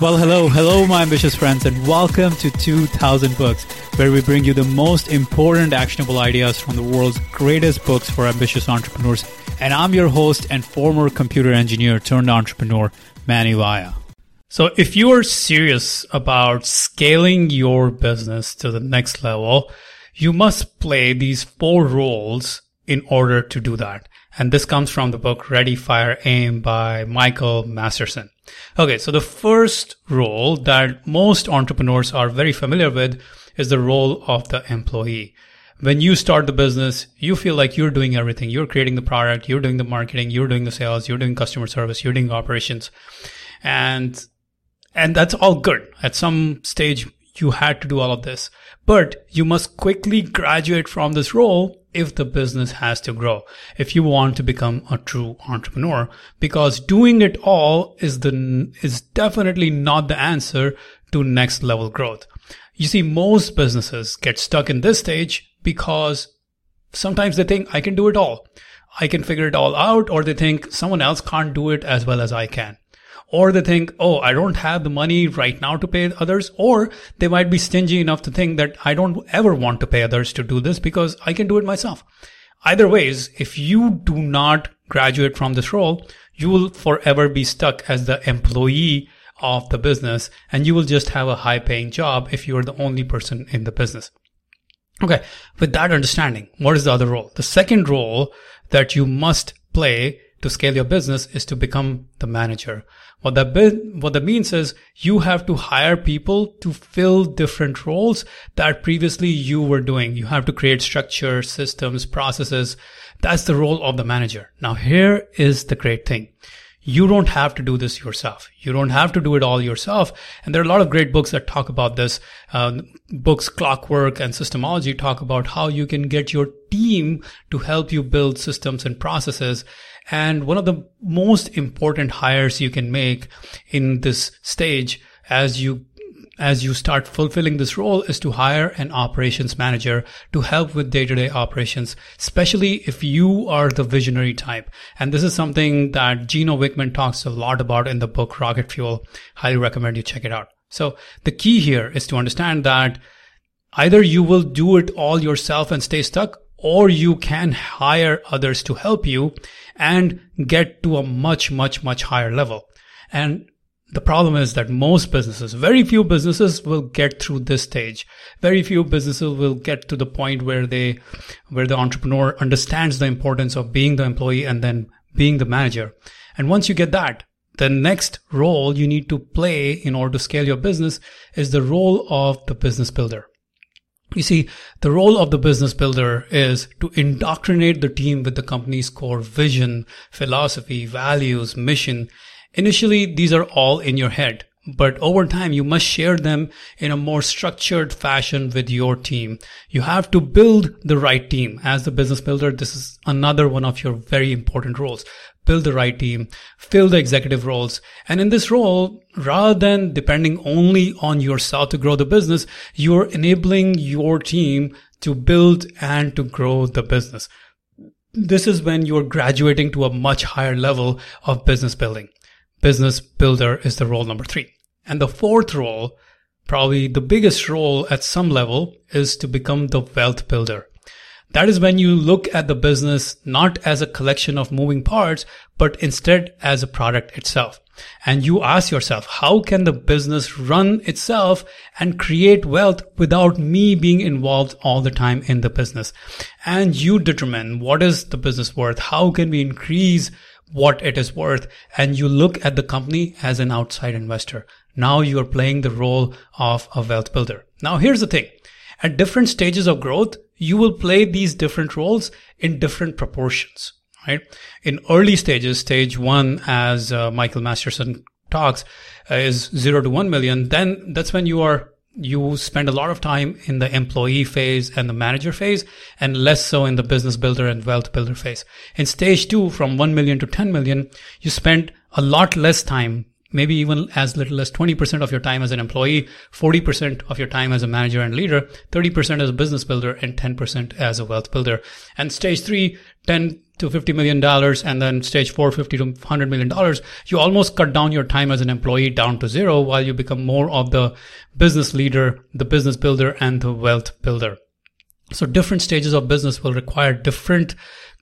Well, hello, hello, my ambitious friends, and welcome to 2000 Books, where we bring you the most important actionable ideas from the world's greatest books for ambitious entrepreneurs. And I'm your host and former computer engineer turned entrepreneur, Mani Vaya. So, if you are serious about scaling your business to the next level, you must play these four roles in order to do that. And this comes from the book Ready, Fire, Aim by Michael Masterson. Okay, so the first role that most entrepreneurs are very familiar with is the role of the employee. When you start the business, you feel like you're doing everything. You're creating the product, you're doing the marketing, you're doing the sales, you're doing customer service, you're doing operations. And and that's all good. At some stage, you had to do all of this, but you must quickly graduate from this role if the business has to grow, if you want to become a true entrepreneur, because doing it all is the, is definitely not the answer to next level growth. You see, most businesses get stuck in this stage because sometimes they think I can do it all. I can figure it all out, or they think someone else can't do it as well as I can or they think, oh, I don't have the money right now to pay others, or they might be stingy enough to think that I don't ever want to pay others to do this because I can do it myself. Either ways, if you do not graduate from this role, you will forever be stuck as the employee of the business and you will just have a high paying job if you are the only person in the business. Okay. With that understanding, what is the other role? The second role that you must play to scale your business is to become the manager. What that, what that means is you have to hire people to fill different roles that previously you were doing. You have to create structure, systems, processes. That's the role of the manager. Now here is the great thing. You don't have to do this yourself. You don't have to do it all yourself. And there are a lot of great books that talk about this. Uh, books, Clockwork and Systemology talk about how you can get your team to help you build systems and processes and one of the most important hires you can make in this stage as you as you start fulfilling this role is to hire an operations manager to help with day-to-day operations, especially if you are the visionary type. And this is something that Gino Wickman talks a lot about in the book Rocket Fuel. Highly recommend you check it out. So the key here is to understand that either you will do it all yourself and stay stuck or you can hire others to help you and get to a much, much, much higher level. And the problem is that most businesses, very few businesses will get through this stage. Very few businesses will get to the point where they, where the entrepreneur understands the importance of being the employee and then being the manager. And once you get that, the next role you need to play in order to scale your business is the role of the business builder. You see, the role of the business builder is to indoctrinate the team with the company's core vision, philosophy, values, mission. Initially, these are all in your head, but over time, you must share them in a more structured fashion with your team. You have to build the right team. As the business builder, this is another one of your very important roles build the right team, fill the executive roles. And in this role, rather than depending only on yourself to grow the business, you're enabling your team to build and to grow the business. This is when you're graduating to a much higher level of business building. Business builder is the role number three. And the fourth role, probably the biggest role at some level, is to become the wealth builder. That is when you look at the business not as a collection of moving parts, but instead as a product itself. And you ask yourself, how can the business run itself and create wealth without me being involved all the time in the business? And you determine what is the business worth? How can we increase what it is worth? And you look at the company as an outside investor. Now you are playing the role of a wealth builder. Now here's the thing. At different stages of growth, you will play these different roles in different proportions, right? In early stages, stage one, as uh, Michael Masterson talks, uh, is zero to one million. Then that's when you are you spend a lot of time in the employee phase and the manager phase and less so in the business builder and wealth builder phase. In stage two, from 1 million to 10 million, you spend a lot less time maybe even as little as 20% of your time as an employee, 40% of your time as a manager and leader, 30% as a business builder, and 10% as a wealth builder. And stage three, 10 to $50 million and then stage four, 50 to $100 million, you almost cut down your time as an employee down to zero while you become more of the business leader, the business builder and the wealth builder. So different stages of business will require different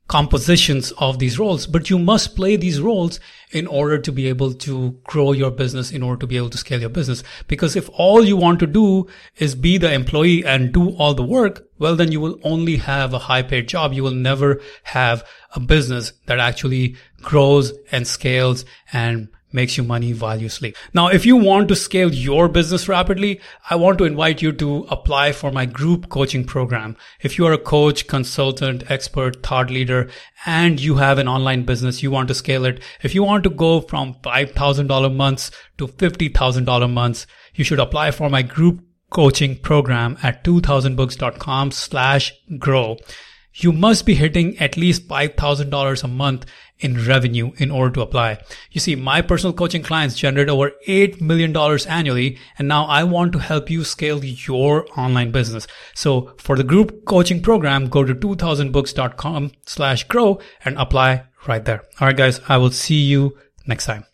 compositions of these roles, but you must play these roles in order to be able to grow your business, in order to be able to scale your business. Because if all you want to do is be the employee and do all the work, well, then you will only have a high paid job. You will never have a business that actually grows and scales and makes you money while you sleep. Now, if you want to scale your business rapidly, I want to invite you to apply for my group coaching program. If you are a coach, consultant, expert, thought leader, and you have an online business, you want to scale it. If you want to go from $5,000 months to $50,000 months, you should apply for my group coaching program at 2000books.com slash grow. You must be hitting at least $5,000 a month in revenue in order to apply. You see, my personal coaching clients generate over $8 million annually. And now I want to help you scale your online business. So for the group coaching program, go to 2000books.com slash grow and apply right there. All right, guys, I will see you next time.